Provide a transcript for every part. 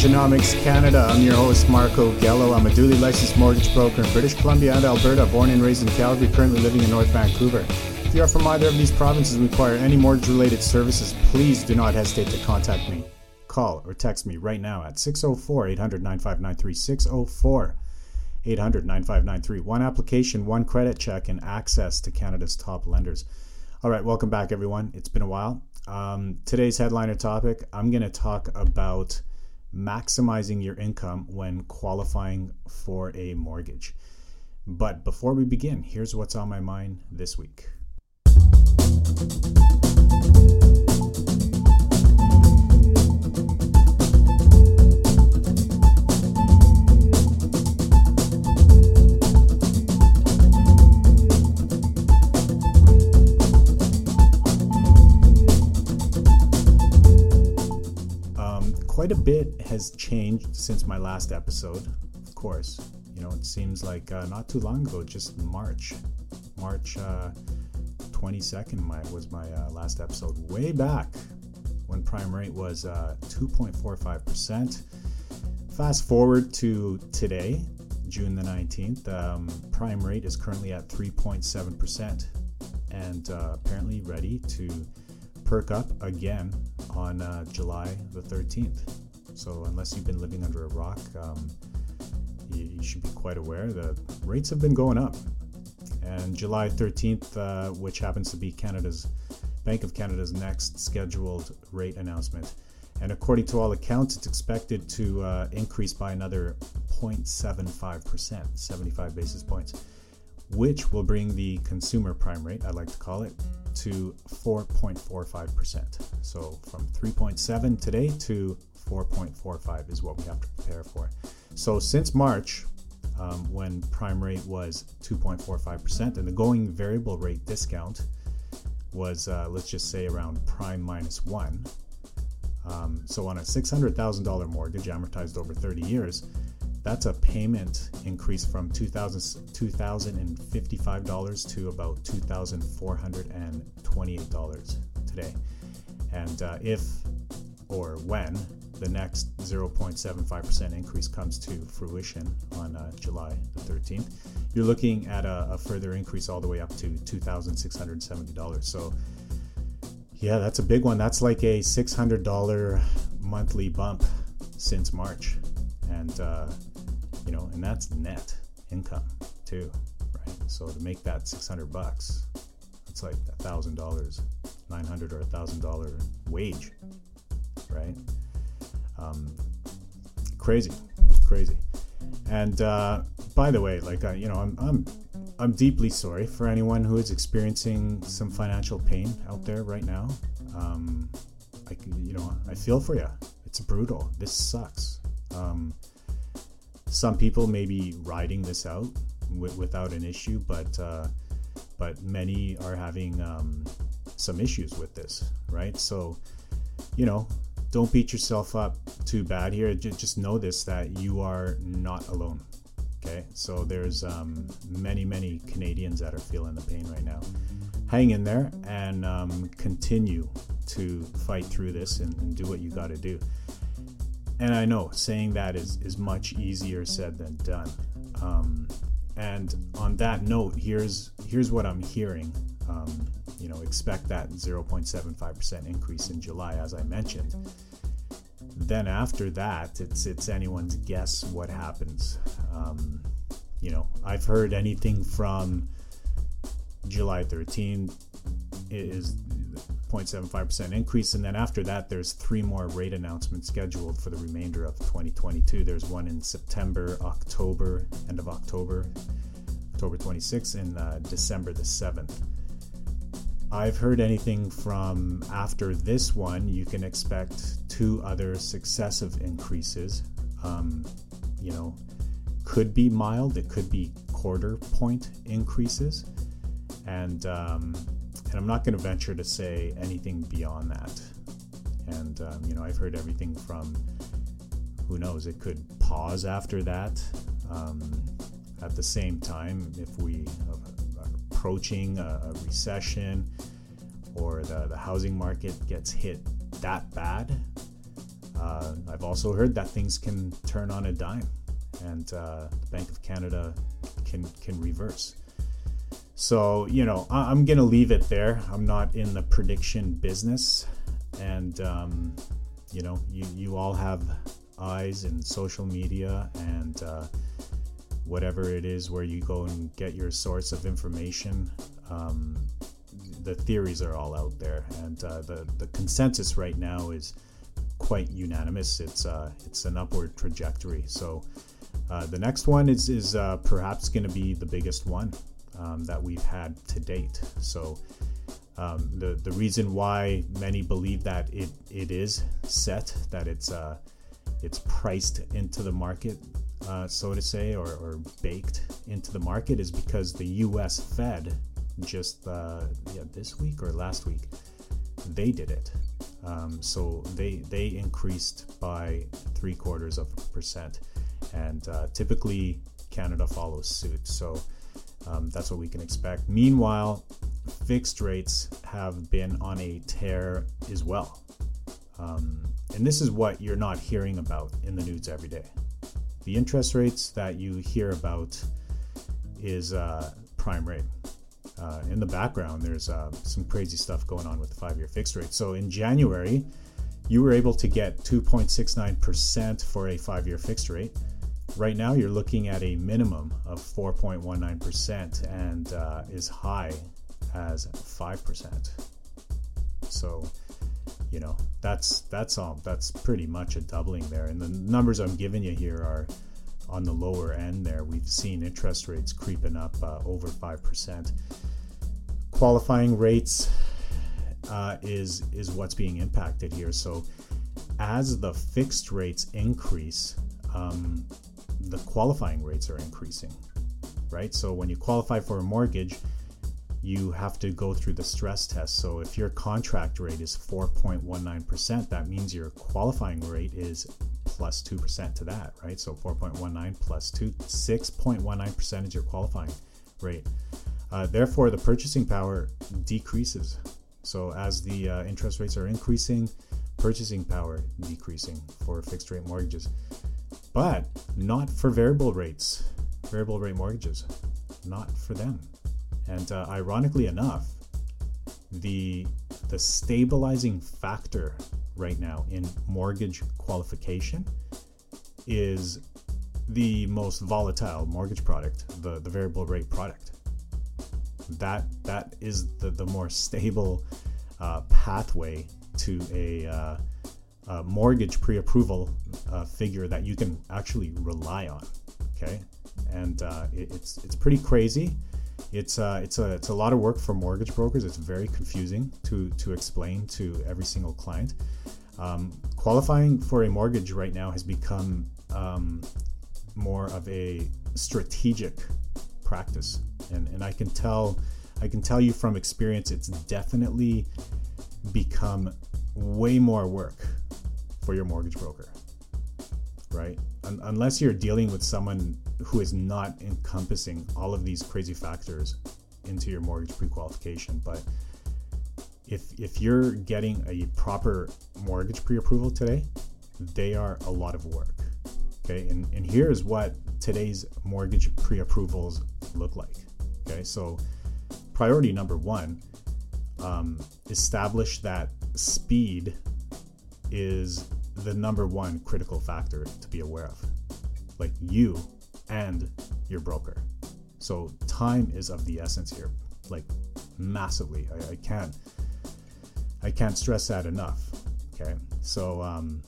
Mortgagenomics Canada. I'm your host, Marco Gello. I'm a duly licensed mortgage broker in British Columbia and Alberta, born and raised in Calgary, currently living in North Vancouver. If you are from either of these provinces and require any mortgage related services, please do not hesitate to contact me. Call or text me right now at 604 800 9593. 604 800 9593. One application, one credit check, and access to Canada's top lenders. All right, welcome back, everyone. It's been a while. Um, today's headliner topic I'm going to talk about maximizing your income when qualifying for a mortgage. But before we begin, here's what's on my mind this week. Quite a bit has changed since my last episode. Of course, you know, it seems like uh, not too long ago, just March, March uh, 22nd my, was my uh, last episode, way back when prime rate was 2.45%. Uh, Fast forward to today, June the 19th, um, prime rate is currently at 3.7% and uh, apparently ready to perk up again on uh, July the 13th. So, unless you've been living under a rock, um, you, you, should be quite aware the rates have been going up. And July 13th, uh, which happens to be Canada's Bank of Canada's next scheduled rate announcement. And according to all accounts, it's expected to uh, increase by another 0.75%, 75 basis points, which will bring the consumer prime rate, I like to call it, to 4.45%. So from 3.7 today to 4.45 is what we have to prepare for. So since March, um, when prime rate was 2.45%, and the going variable rate discount was, uh, let's just say, around prime minus one. Um, so on a $600,000 mortgage amortized over 30 years, that's a payment increase from $2,055 to about $2,428 today. And uh, if or when the next 0.75% increase comes to fruition on uh, July the 13th, you're looking at a, a, further increase all the way up to $2,670. So, yeah, that's a big one. That's like a $600 monthly bump since March. And uh, you know, and that's net income too, right? So to make that 600 bucks, it's like a thousand dollars, 900 or a thousand dollar wage, right? Um, crazy, crazy. And uh, by the way, like uh, you know, I'm, I'm I'm deeply sorry for anyone who is experiencing some financial pain out there right now. Um, I, you know, I feel for you. It's brutal. This sucks. Um, some people may be riding this out w- without an issue, but uh, but many are having um, some issues with this, right? So, you know, don't beat yourself up too bad here. J- just know this that you are not alone. Okay, so there's um, many, many Canadians that are feeling the pain right now. Hang in there and um, continue to fight through this and, and do what you got to do and I know saying that is, is much easier said than done. Um, and on that note, here's here's what I'm hearing. Um, you know, expect that 0.75% increase in July, as I mentioned. Then after that, it's it's anyone's guess what happens. Um, you know, I've heard anything from July 13 is 0.75% increase. And then after that, there's three more rate announcements scheduled for the remainder of 2022. There's one in September, October, end of October, October 26th, and uh, December the 7th. I've heard anything from after this one, you can expect two other successive increases. Um, you know, could be mild, it could be quarter point increases. And um, and I'm not going to venture to say anything beyond that. And, um, you know, I've heard everything from who knows, it could pause after that. Um, at the same time, if we are approaching a, recession or the, the housing market gets hit that bad, Uh, I've also heard that things can turn on a dime, and uh, the Bank of Canada can can reverse. So you know, I, am gonna leave it there. I'm not in the prediction business, and um, you know, you you all have eyes in social media and uh, whatever it is where you go and get your source of information. Um, the theories are all out there, and uh, the the consensus right now is quite unanimous. It's uh, it's an upward trajectory. So uh, the next one is is uh, perhaps going to be the biggest one um, that we've had to date. So um, the the reason why many believe that it it is set that it's uh, it's priced into the market, uh, so to say, or, or baked into the market is because the U.S. Fed just uh, yeah this week or last week they did it. Um, so they they increased by three quarters of a percent, and uh, typically Canada follows suit. So um, that's what we can expect. Meanwhile, fixed rates have been on a tear as well. Um, and this is what you're not hearing about in the news every day. The interest rates that you hear about is uh, prime rate. Uh, in the background, there's uh, some crazy stuff going on with the five year fixed rate. So in January, you were able to get 2.69% for a five year fixed rate. Right now, you're looking at a minimum of 4.19% and uh, as high as 5%. So, you know, that's that's all that's pretty much a doubling there. And the numbers I'm giving you here are on the lower end there. We've seen interest rates creeping up uh, over 5%. Qualifying rates uh, is is what's being impacted here. So as the fixed rates increase, um, the qualifying rates are increasing, right? So when you qualify for a mortgage, you have to go through the stress test. So if your contract rate is 4.19%, that means your qualifying rate is plus 2% to that, right? So 4.19 plus 2, 6.19% is your qualifying rate. Uh, therefore, the purchasing power decreases. So as the uh, interest rates are increasing, purchasing power decreasing for fixed rate mortgages but not for variable rates, variable rate mortgages, not for them. And uh, ironically enough, the the stabilizing factor right now in mortgage qualification is the most volatile mortgage product, the, the variable rate product. That that is the, the more stable uh, pathway to a uh, uh, mortgage pre-approval uh, figure that you can actually rely on. Okay, and uh, it, it's it's pretty crazy. It's uh, it's a it's a lot of work for mortgage brokers. It's very confusing to to explain to every single client. Um, qualifying for a mortgage right now has become um, more of a strategic practice, and and I can tell I can tell you from experience, it's definitely become way more work for your mortgage broker, right? Un- unless you're dealing with someone who is not encompassing all of these crazy factors into your mortgage pre-qualification, but if if you're getting a proper mortgage pre-approval today, they are a lot of work. Okay, and, and here's what today's mortgage pre-approvals look like. Okay, so priority number one, um, establish that speed is the number one critical factor to be aware of. Like you and your broker. So time is of the essence here, like massively. I, I can't I can't stress that enough. Okay, so um,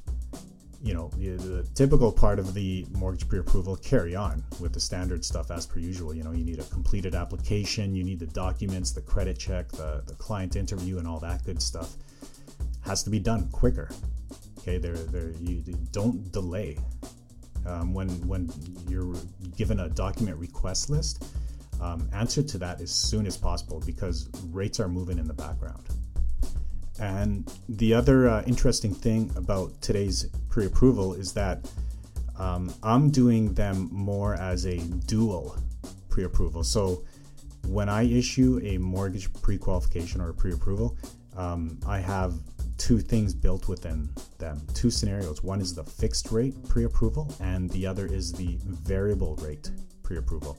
you know the, the, typical part of the mortgage pre-approval carry on with the standard stuff as per usual. You know you need a completed application, you need the documents, the credit check, the the client interview, and all that good stuff has to be done quicker. Okay, they're, they're, you don't delay. Um, when when you're given a document request list, um, answer to that as soon as possible because rates are moving in the background. And the other uh, interesting thing about today's pre-approval is that um, I'm doing them more as a dual pre-approval. So when I issue a mortgage pre-qualification or a pre-approval, um, I have two things built within them two scenarios. One is the fixed rate pre approval, and the other is the variable rate pre approval.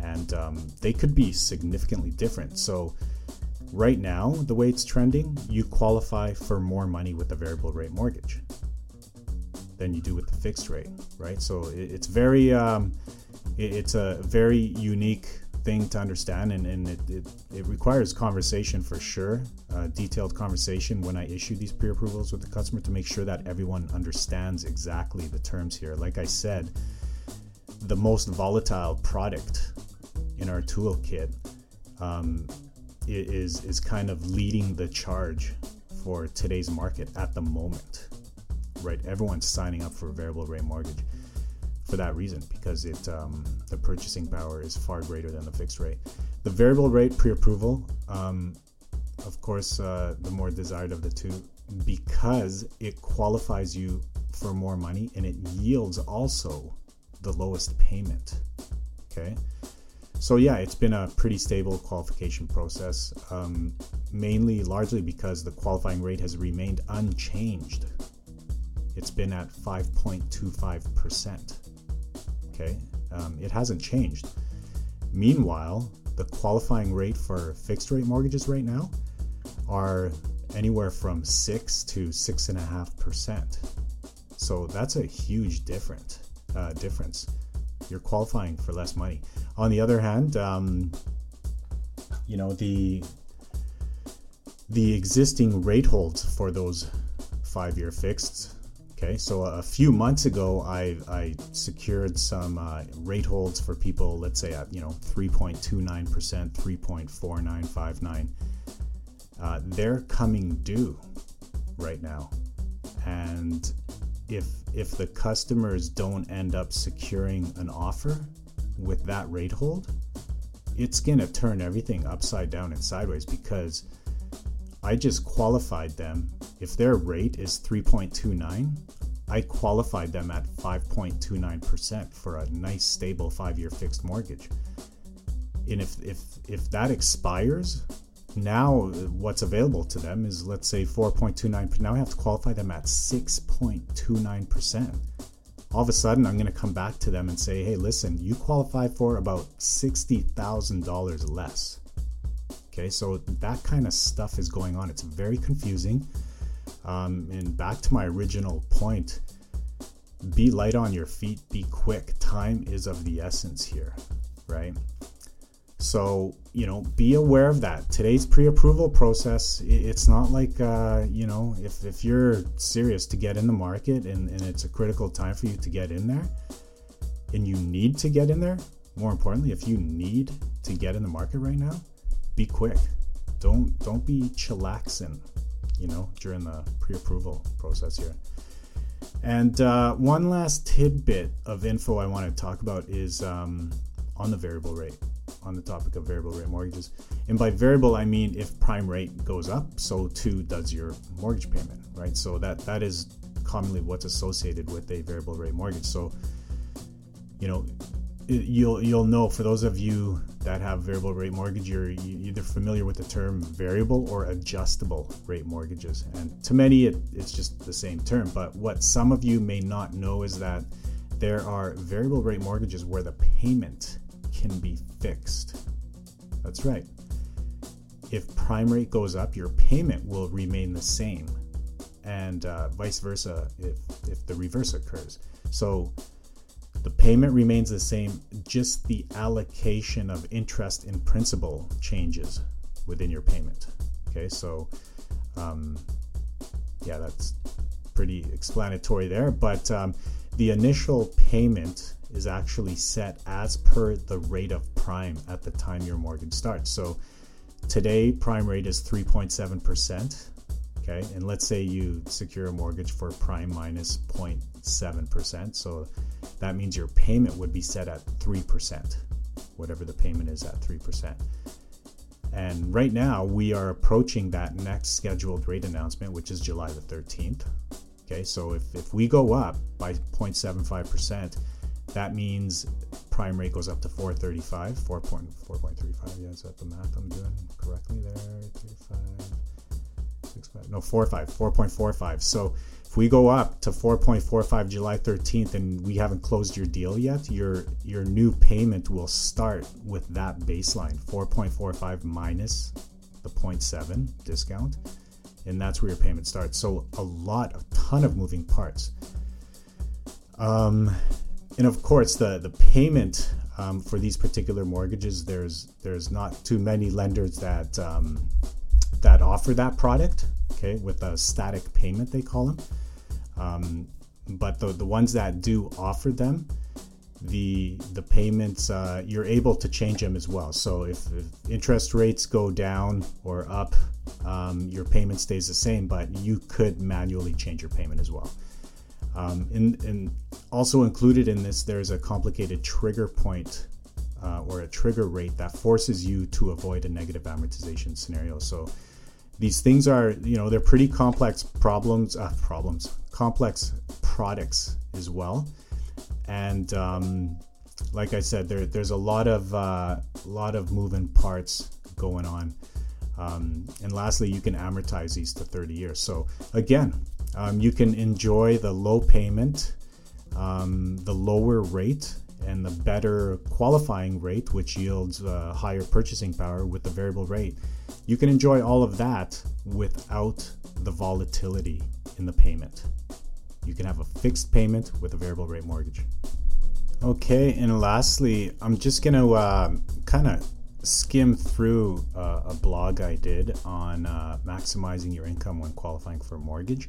And um, they could be significantly different. So, right now, the way it's trending, you qualify for more money with a variable rate mortgage than you do with the fixed rate, right? So, it, it's very, um, it, it's a very unique thing to understand, and, and it, it, it requires conversation for sure, uh, detailed conversation when I issue these pre approvals with the customer to make sure that everyone understands exactly the terms here. Like I said, the most volatile product in our toolkit um, is is kind of leading the charge for today's market at the moment. Right, everyone's signing up for a variable rate mortgage for that reason because it um, the purchasing power is far greater than the fixed rate. The variable rate pre-approval, um, of course, uh, the more desired of the two because it qualifies you for more money and it yields also the lowest payment. Okay. So yeah, it's been a pretty stable qualification process, um, mainly largely because the qualifying rate has remained unchanged. It's been at 5.25 percent. Okay, um, it hasn't changed. Meanwhile, the qualifying rate for fixed rate mortgages right now are anywhere from six to six and a half percent. So that's a huge different uh, difference. You're qualifying for less money. On the other hand, um, you know the the existing rate holds for those five-year fixed Okay, so a few months ago, I, I secured some uh, rate holds for people, let's say at you know 3.29%, 3.4959. Uh, they're coming due right now, and if if the customers don't end up securing an offer with that rate hold, it's gonna turn everything upside down and sideways because I just qualified them. If their rate is 3.29, I qualified them at 5.29% for a nice stable 5-year fixed mortgage. And if if if that expires, now what's available to them is let's say 4.29 now I have to qualify them at 6.29%. All of a sudden I'm going to come back to them and say, "Hey, listen, you qualify for about $60,000 less." Okay, so that kind of stuff is going on. It's very confusing. Um, and back to my original point be light on your feet, be quick. Time is of the essence here, right? So, you know, be aware of that. Today's pre approval process, it's not like, uh, you know, if, if you're serious to get in the market and, and it's a critical time for you to get in there and you need to get in there, more importantly, if you need to get in the market right now, be quick. Don't don't be chillaxing, you know, during the pre-approval process here. And uh, one last tidbit of info I want to talk about is um, on the variable rate, on the topic of variable rate mortgages. And by variable, I mean if prime rate goes up, so too does your mortgage payment, right? So that that is commonly what's associated with a variable rate mortgage. So, you know, you'll you'll know for those of you that have variable rate mortgage you're either familiar with the term variable or adjustable rate mortgages. And to many it, it's just the same term but what some of you may not know is that there are variable rate mortgages where the payment can be fixed. That's right. If prime rate goes up your payment will remain the same. And uh, vice versa if if the reverse occurs. So the payment remains the same, just the allocation of interest in principal changes within your payment. Okay, so um, yeah, that's pretty explanatory there. But um, the initial payment is actually set as per the rate of prime at the time your mortgage starts. So today, prime rate is 3.7%. Okay, and let's say you secure a mortgage for prime minus 0.7%. So that means your payment would be set at 3%, whatever the payment is at 3%. And right now, we are approaching that next scheduled rate announcement, which is July the 13th. Okay, so if, if we go up by 0.75%, that means prime rate goes up to 435, 4.4.35. Yeah, is that the math I'm doing correctly there? 35. no 45 4.45 so if we go up to 4.45 July 13th and we haven't closed your deal yet your your new payment will start with that baseline 4.45 minus the 0.7 discount. And that's where your payment starts. So a lot a ton of moving parts. Um, and of course the the payment um, for these particular mortgages there's there's not too many lenders that um, that offer that product okay with a static payment they call them. Um, but the, the ones that do offer them the the payments uh, you're able to change them as well. So if, if interest rates go down or up um, your payment stays the same but you could manually change your payment as well. Um, and, and, also included in this there's a complicated trigger point uh, or a trigger rate that forces you to avoid a negative amortization scenario. So these things are you know they're pretty complex problems uh, problems complex products as well. And um, like I said there, there's a lot of uh, lot of moving parts going on. Um, and lastly you can amortize these to 30 years. So again um, you can enjoy the low payment um, the lower rate and the better qualifying rate, which yields uh, higher purchasing power with the variable rate. You can enjoy all of that without the volatility in the payment. You can have a fixed payment with a variable rate mortgage. Okay, and lastly, I'm just going to uh, kind of skim through uh, a blog I did on uh, maximizing your income when qualifying for a mortgage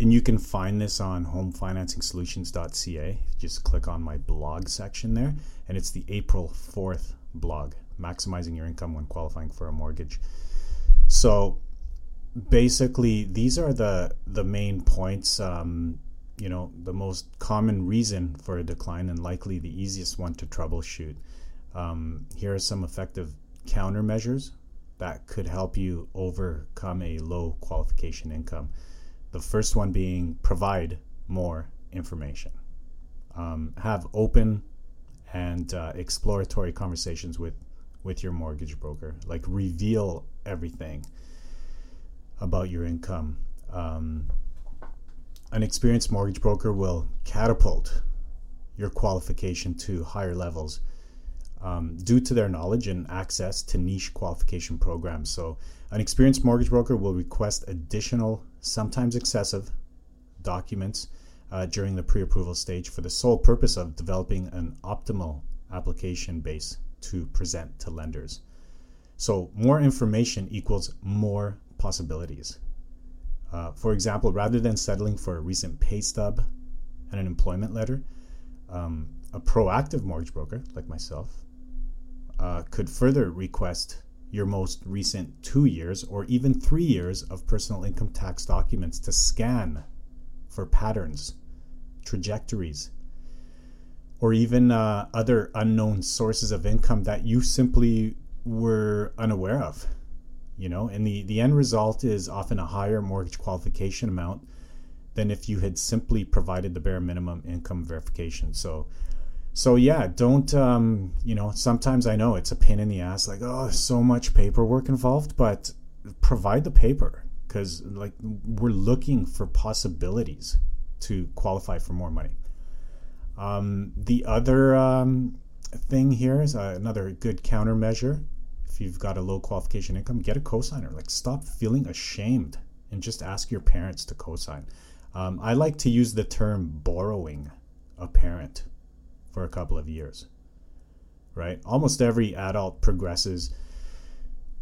and you can find this on homefinancingsolutions.ca. Just click on my blog section there, and it's the April 4th blog, Maximizing Your Income When Qualifying for a Mortgage. So basically, these are the, the main points. Um, you know, the most common reason for a decline and likely the easiest one to troubleshoot. Um, here are some effective countermeasures that could help you overcome a low qualification income. The first one being provide more information. Um, have open and uh, exploratory conversations with with your mortgage broker. Like reveal everything about your income. Um, an experienced mortgage broker will catapult your qualification to higher levels um, due to their knowledge and access to niche qualification programs. So, an experienced mortgage broker will request additional, sometimes excessive, documents uh, during the pre approval stage for the sole purpose of developing an optimal application base to present to lenders. So, more information equals more possibilities. Uh, for example, rather than settling for a recent pay stub and an employment letter, um, a proactive mortgage broker like myself uh, could further request your most recent two years or even three years of personal income tax documents to scan for patterns, trajectories, or even uh, other unknown sources of income that you simply were unaware of. You know, and the, the end result is often a higher mortgage qualification amount than if you had simply provided the bare minimum income verification. So, so yeah don't um, you know sometimes i know it's a pain in the ass like oh so much paperwork involved but provide the paper because like we're looking for possibilities to qualify for more money um, the other um, thing here is uh, another good countermeasure if you've got a low qualification income get a cosigner like stop feeling ashamed and just ask your parents to cosign um, i like to use the term borrowing a parent for a couple of years. Right? Almost every adult progresses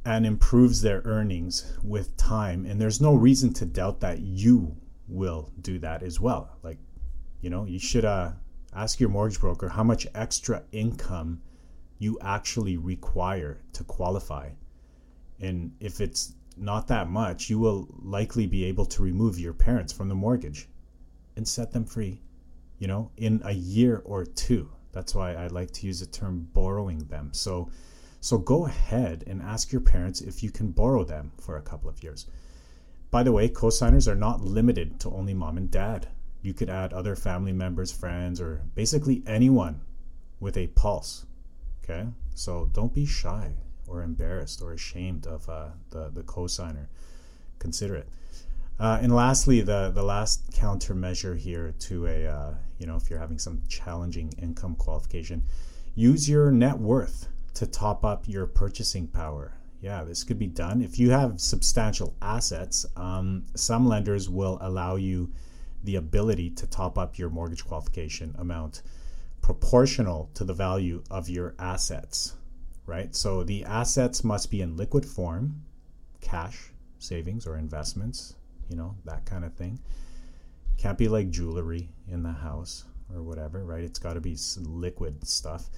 and improves their earnings with time, and there's no reason to doubt that you will do that as well. Like, you know, you should uh, ask your mortgage broker how much extra income you actually require to qualify. And if it's not that much, you will likely be able to remove your parents from the mortgage and set them free you know, in a year or two. That's why I like to use the term borrowing them. So, so go ahead and ask your parents if you can borrow them for a couple of years. By the way, cosigners are not limited to only mom and dad. You could add other family members, friends, or basically anyone with a pulse. Okay, so don't be shy or embarrassed or ashamed of uh, the the cosigner consider it. Uh, and lastly, the the last countermeasure here to a uh, you know if you're having some challenging income qualification, use your net worth to top up your purchasing power. Yeah, this could be done if you have substantial assets. Um, some lenders will allow you the ability to top up your mortgage qualification amount proportional to the value of your assets, right? So the assets must be in liquid form, cash, savings, or investments, you know, that kind of thing. Can't be like jewelry in the house or whatever, right? It's got to be liquid stuff,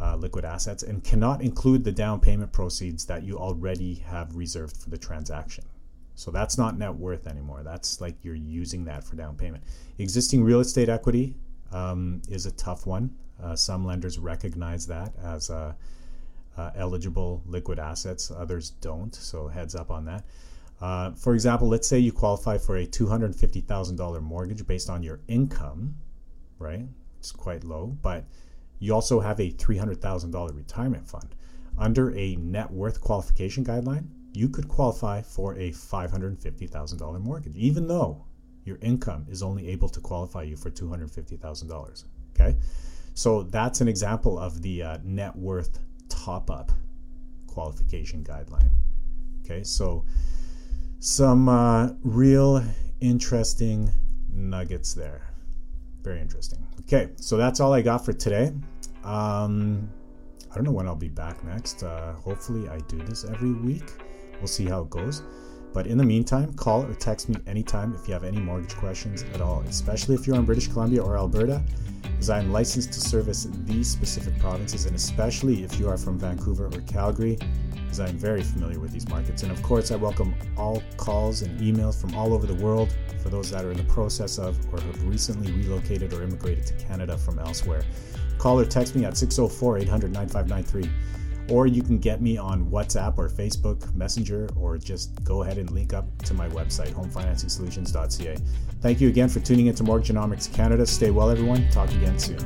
uh, liquid assets, and cannot include the down payment proceeds that you already have reserved for the transaction. So that's not net worth anymore. That's like you're using that for down payment. Existing real estate equity um, is a tough one. Uh, some lenders recognize that as uh, uh, eligible liquid assets, others don't. So, heads up on that. Uh, for example, let's say you qualify for a $250,000 mortgage based on your income, right? It's quite low, but you also have a $300,000 retirement fund. Under a net worth qualification guideline, you could qualify for a $550,000 mortgage, even though your income is only able to qualify you for $250,000. Okay. So that's an example of the uh, net worth top up qualification guideline. Okay. So some uh, real interesting nuggets there. Very interesting. Okay. So that's all I got for today. Um, I don't know when I'll be back next. Uh, hopefully, I do this every week. We'll see how it goes. But in the meantime, call or text me anytime if you have any mortgage questions at all, especially if you're in British Columbia or Alberta, as I am licensed to service these specific provinces, and especially if you are from Vancouver or Calgary, as I am very familiar with these markets. And of course, I welcome all calls and emails from all over the world for those that are in the process of or have recently relocated or immigrated to Canada from elsewhere. Call or text me at 604 800 9593 or you can get me on WhatsApp or Facebook Messenger, or just go ahead and link up to my website, homefinancingsolutions.ca. Thank you again for tuning into Mortgagenomics Canada. Stay well, everyone. Talk again soon.